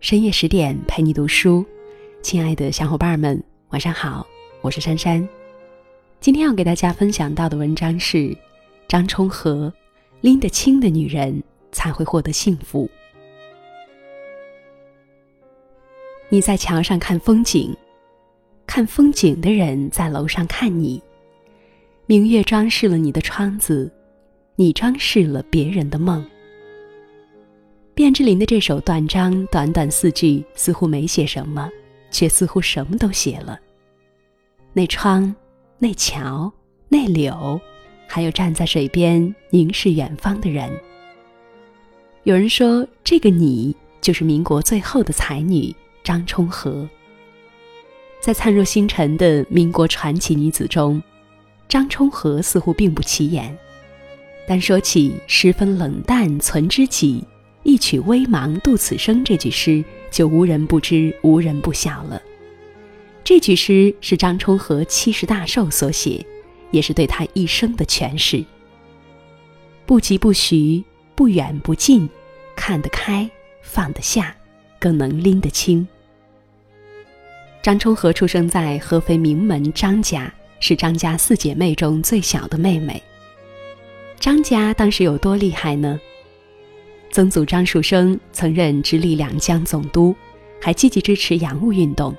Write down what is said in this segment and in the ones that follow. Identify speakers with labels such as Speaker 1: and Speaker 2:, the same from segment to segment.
Speaker 1: 深夜十点陪你读书，亲爱的小伙伴们，晚上好，我是珊珊。今天要给大家分享到的文章是张充和：拎得清的女人才会获得幸福。你在桥上看风景，看风景的人在楼上看你。明月装饰了你的窗子，你装饰了别人的梦。卞之琳的这首断章，短短四句，似乎没写什么，却似乎什么都写了。那窗，那桥，那柳，还有站在水边凝视远方的人。有人说，这个你就是民国最后的才女张充和。在灿若星辰的民国传奇女子中，张充和似乎并不起眼，但说起十分冷淡存知己。一曲微茫度此生这句诗就无人不知，无人不晓了。这句诗是张充和七十大寿所写，也是对他一生的诠释。不疾不徐，不远不近，看得开，放得下，更能拎得清。张充和出生在合肥名门张家，是张家四姐妹中最小的妹妹。张家当时有多厉害呢？曾祖张树声曾任直隶两江总督，还积极支持洋务运动。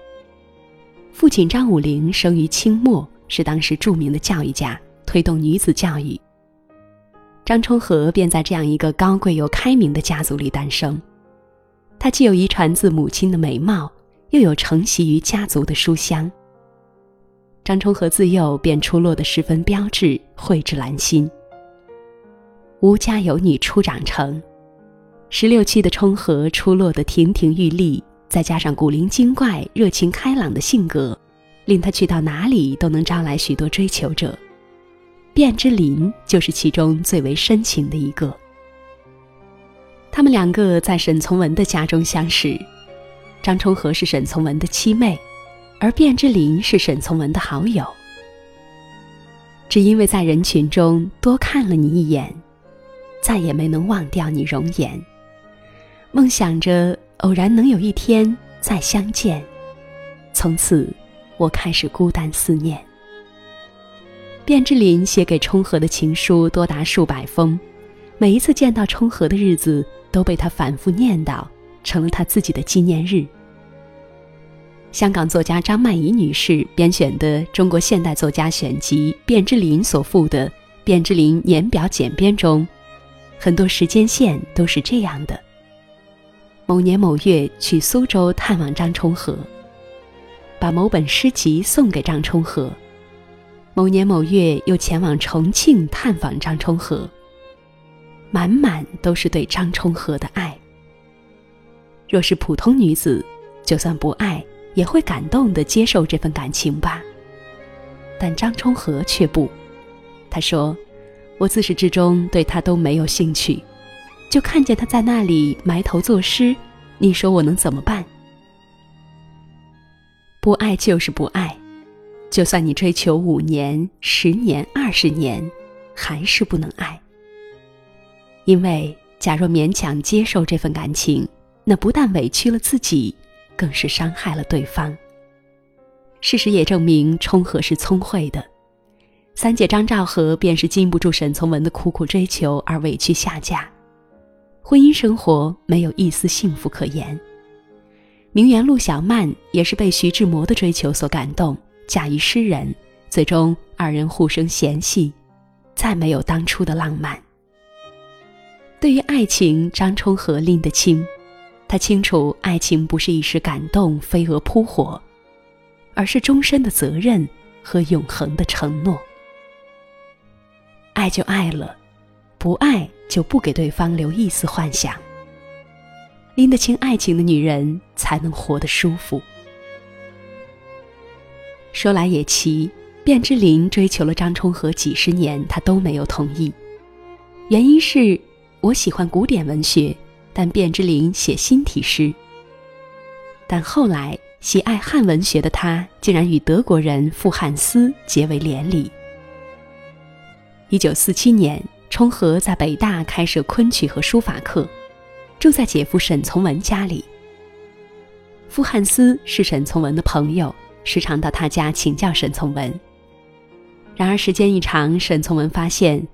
Speaker 1: 父亲张武龄生于清末，是当时著名的教育家，推动女子教育。张充和便在这样一个高贵又开明的家族里诞生。他既有遗传自母亲的美貌，又有承袭于家族的书香。张充和自幼便出落得十分标致，蕙质兰心。吴家有女初长成。十六七的冲和出落得亭亭玉立，再加上古灵精怪、热情开朗的性格，令他去到哪里都能招来许多追求者。卞之琳就是其中最为深情的一个。他们两个在沈从文的家中相识，张充和是沈从文的妻妹，而卞之琳是沈从文的好友。只因为在人群中多看了你一眼，再也没能忘掉你容颜。梦想着偶然能有一天再相见，从此我开始孤单思念。卞之琳写给充和的情书多达数百封，每一次见到充和的日子都被他反复念叨，成了他自己的纪念日。香港作家张曼怡女士编选的《中国现代作家选集》卞之琳所附的《卞之琳年表简编》中，很多时间线都是这样的。某年某月去苏州探望张充和，把某本诗集送给张充和。某年某月又前往重庆探访张充和，满满都是对张充和的爱。若是普通女子，就算不爱，也会感动的接受这份感情吧。但张充和却不，他说：“我自始至终对他都没有兴趣。”就看见他在那里埋头作诗，你说我能怎么办？不爱就是不爱，就算你追求五年、十年、二十年，还是不能爱。因为假若勉强接受这份感情，那不但委屈了自己，更是伤害了对方。事实也证明，冲和是聪慧的。三姐张兆和便是经不住沈从文的苦苦追求而委屈下嫁。婚姻生活没有一丝幸福可言。名媛陆小曼也是被徐志摩的追求所感动，嫁于诗人，最终二人互生嫌隙，再没有当初的浪漫。对于爱情，张充和拎得清，他清楚爱情不是一时感动飞蛾扑火，而是终身的责任和永恒的承诺。爱就爱了。不爱就不给对方留一丝幻想。拎得清爱情的女人才能活得舒服。说来也奇，卞之琳追求了张充和几十年，他都没有同意。原因是我喜欢古典文学，但卞之琳写新体诗。但后来喜爱汉文学的他，竟然与德国人傅汉思结为连理。一九四七年。充和在北大开设昆曲和书法课，住在姐夫沈从文家里。傅汉思是沈从文的朋友，时常到他家请教沈从文。然而时间一长，沈从文发现，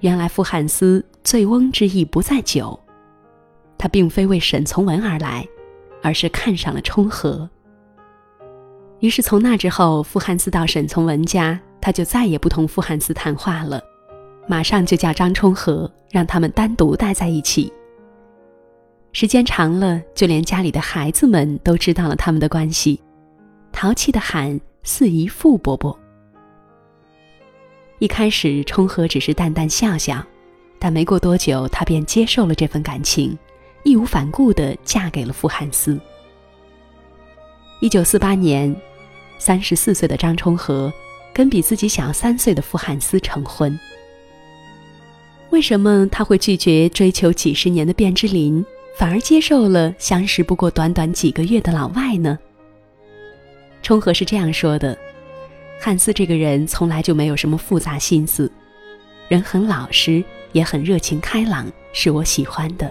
Speaker 1: 原来傅汉思醉翁之意不在酒，他并非为沈从文而来，而是看上了冲和。于是从那之后，傅汉思到沈从文家，他就再也不同傅汉思谈话了，马上就叫张充和让他们单独待在一起。时间长了，就连家里的孩子们都知道了他们的关系，淘气的喊四姨傅伯伯。一开始，充和只是淡淡笑笑，但没过多久，他便接受了这份感情，义无反顾地嫁给了傅汉思。一九四八年。三十四岁的张充和跟比自己小三岁的傅汉思成婚。为什么他会拒绝追求几十年的卞之琳，反而接受了相识不过短短几个月的老外呢？冲和是这样说的：“汉斯这个人从来就没有什么复杂心思，人很老实，也很热情开朗，是我喜欢的。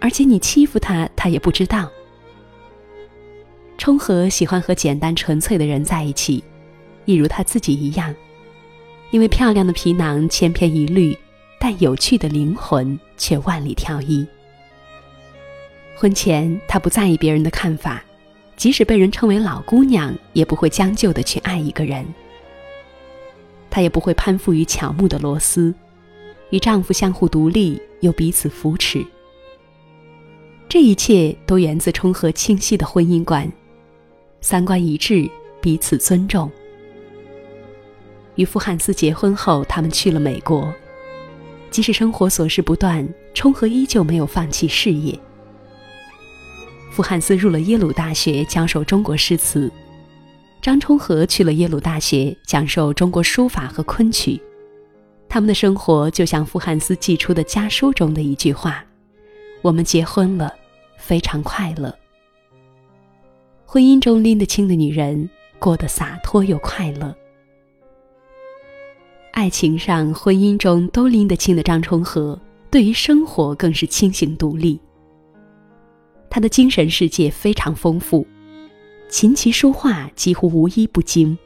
Speaker 1: 而且你欺负他，他也不知道。”冲和喜欢和简单纯粹的人在一起，一如他自己一样，因为漂亮的皮囊千篇一律，但有趣的灵魂却万里挑一。婚前，他不在意别人的看法，即使被人称为老姑娘，也不会将就的去爱一个人。她也不会攀附于乔木的螺丝，与丈夫相互独立又彼此扶持。这一切都源自冲和清晰的婚姻观。三观一致，彼此尊重。与傅汉斯结婚后，他们去了美国。即使生活琐事不断，冲和依旧没有放弃事业。傅汉思入了耶鲁大学，教授中国诗词；张充和去了耶鲁大学，讲授中国书法和昆曲。他们的生活就像傅汉思寄出的家书中的一句话：“我们结婚了，非常快乐。”婚姻中拎得清的女人，过得洒脱又快乐。爱情上、婚姻中都拎得清的张充和，对于生活更是清醒独立。他的精神世界非常丰富，琴棋书画几乎无一不精，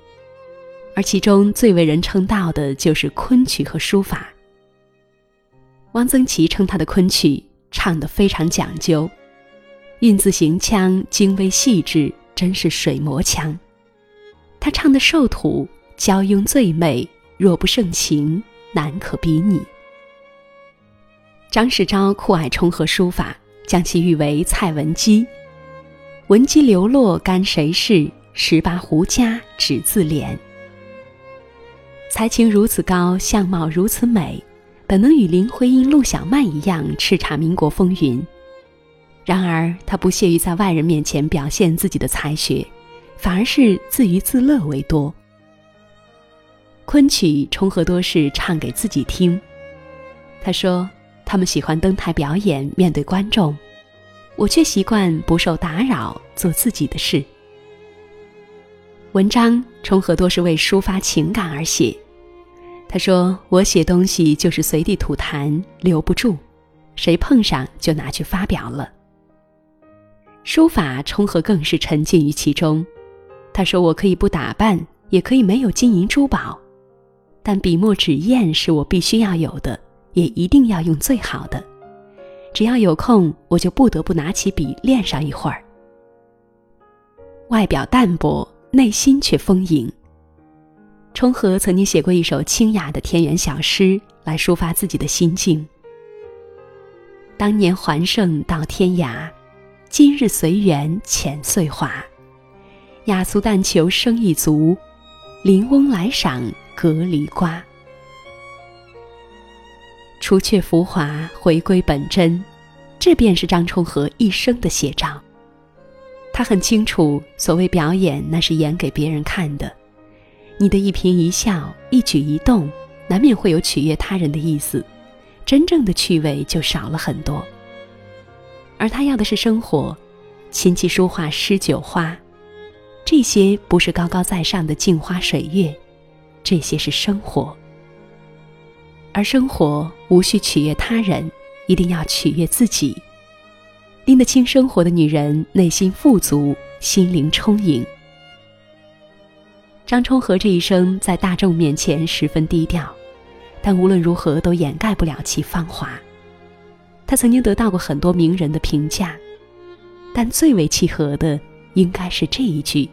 Speaker 1: 而其中最为人称道的就是昆曲和书法。汪曾祺称他的昆曲唱得非常讲究。韵字行腔精微细致，真是水磨腔。他唱的受土，娇慵最美，若不盛情，难可比拟。张世钊酷爱冲和书法，将其誉为蔡文姬。文姬流落干谁事？十八胡家只自怜。才情如此高，相貌如此美，本能与林徽因、陆小曼一样叱咤民国风云。然而，他不屑于在外人面前表现自己的才学，反而是自娱自乐为多。昆曲冲和多是唱给自己听。他说：“他们喜欢登台表演，面对观众，我却习惯不受打扰，做自己的事。”文章冲和多是为抒发情感而写。他说：“我写东西就是随地吐痰，留不住，谁碰上就拿去发表了。”书法冲和更是沉浸于其中。他说：“我可以不打扮，也可以没有金银珠宝，但笔墨纸砚是我必须要有的，也一定要用最好的。只要有空，我就不得不拿起笔练上一会儿。”外表淡泊，内心却丰盈。冲和曾经写过一首清雅的田园小诗，来抒发自己的心境。当年环胜到天涯。今日随缘浅岁华，雅俗但求生意足，林翁来赏隔离瓜。除却浮华，回归本真，这便是张充和一生的写照。他很清楚，所谓表演，那是演给别人看的。你的一颦一笑、一举一动，难免会有取悦他人的意思，真正的趣味就少了很多。而他要的是生活，琴棋书画诗酒花，这些不是高高在上的镜花水月，这些是生活。而生活无需取悦他人，一定要取悦自己。拎得清生活的女人，内心富足，心灵充盈。张充和这一生在大众面前十分低调，但无论如何都掩盖不了其芳华。他曾经得到过很多名人的评价，但最为契合的应该是这一句：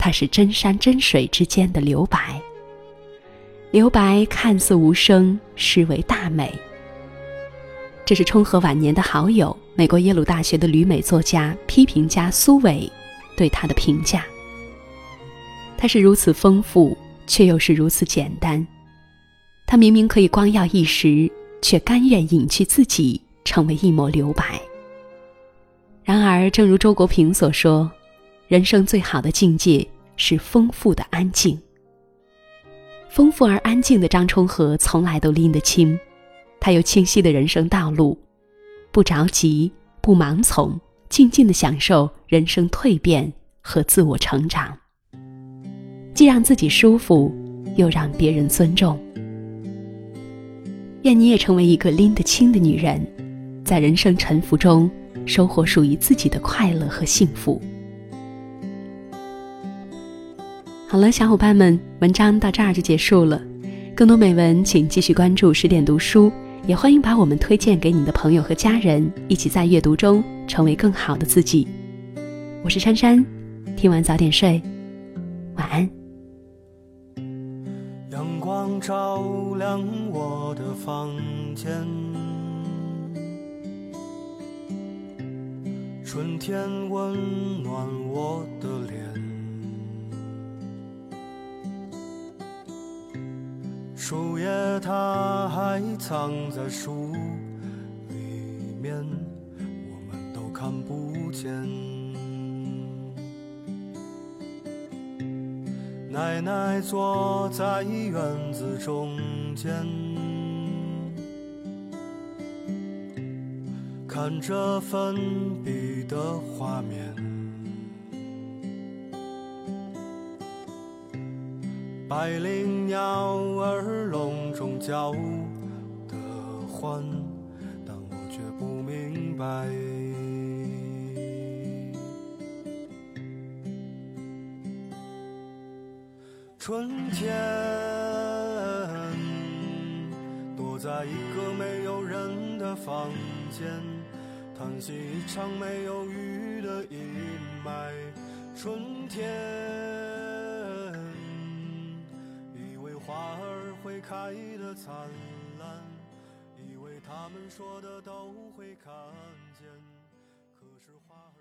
Speaker 1: 他是真山真水之间的留白。留白看似无声，实为大美。这是冲和晚年的好友、美国耶鲁大学的旅美作家、批评家苏伟对他的评价。他是如此丰富，却又是如此简单。他明明可以光耀一时，却甘愿隐去自己，成为一抹留白。然而，正如周国平所说，人生最好的境界是丰富的安静。丰富而安静的张充和从来都拎得清，他有清晰的人生道路，不着急，不盲从，静静的享受人生蜕变和自我成长，既让自己舒服，又让别人尊重。愿你也成为一个拎得清的女人，在人生沉浮中收获属于自己的快乐和幸福。好了，小伙伴们，文章到这儿就结束了。更多美文，请继续关注十点读书，也欢迎把我们推荐给你的朋友和家人，一起在阅读中成为更好的自己。我是珊珊，听完早点睡，晚安。阳光照亮我的房间，春天温暖我的树叶它还藏在树里面，我们都看不见。奶奶坐在院子中间，看着粉笔的画面。百灵鸟儿笼中叫的欢，但我却不明白。春天，躲在一个没有人的房间，叹息一场没有雨的阴霾。春天。开的灿烂，以为他们说的都会看见，可是花儿。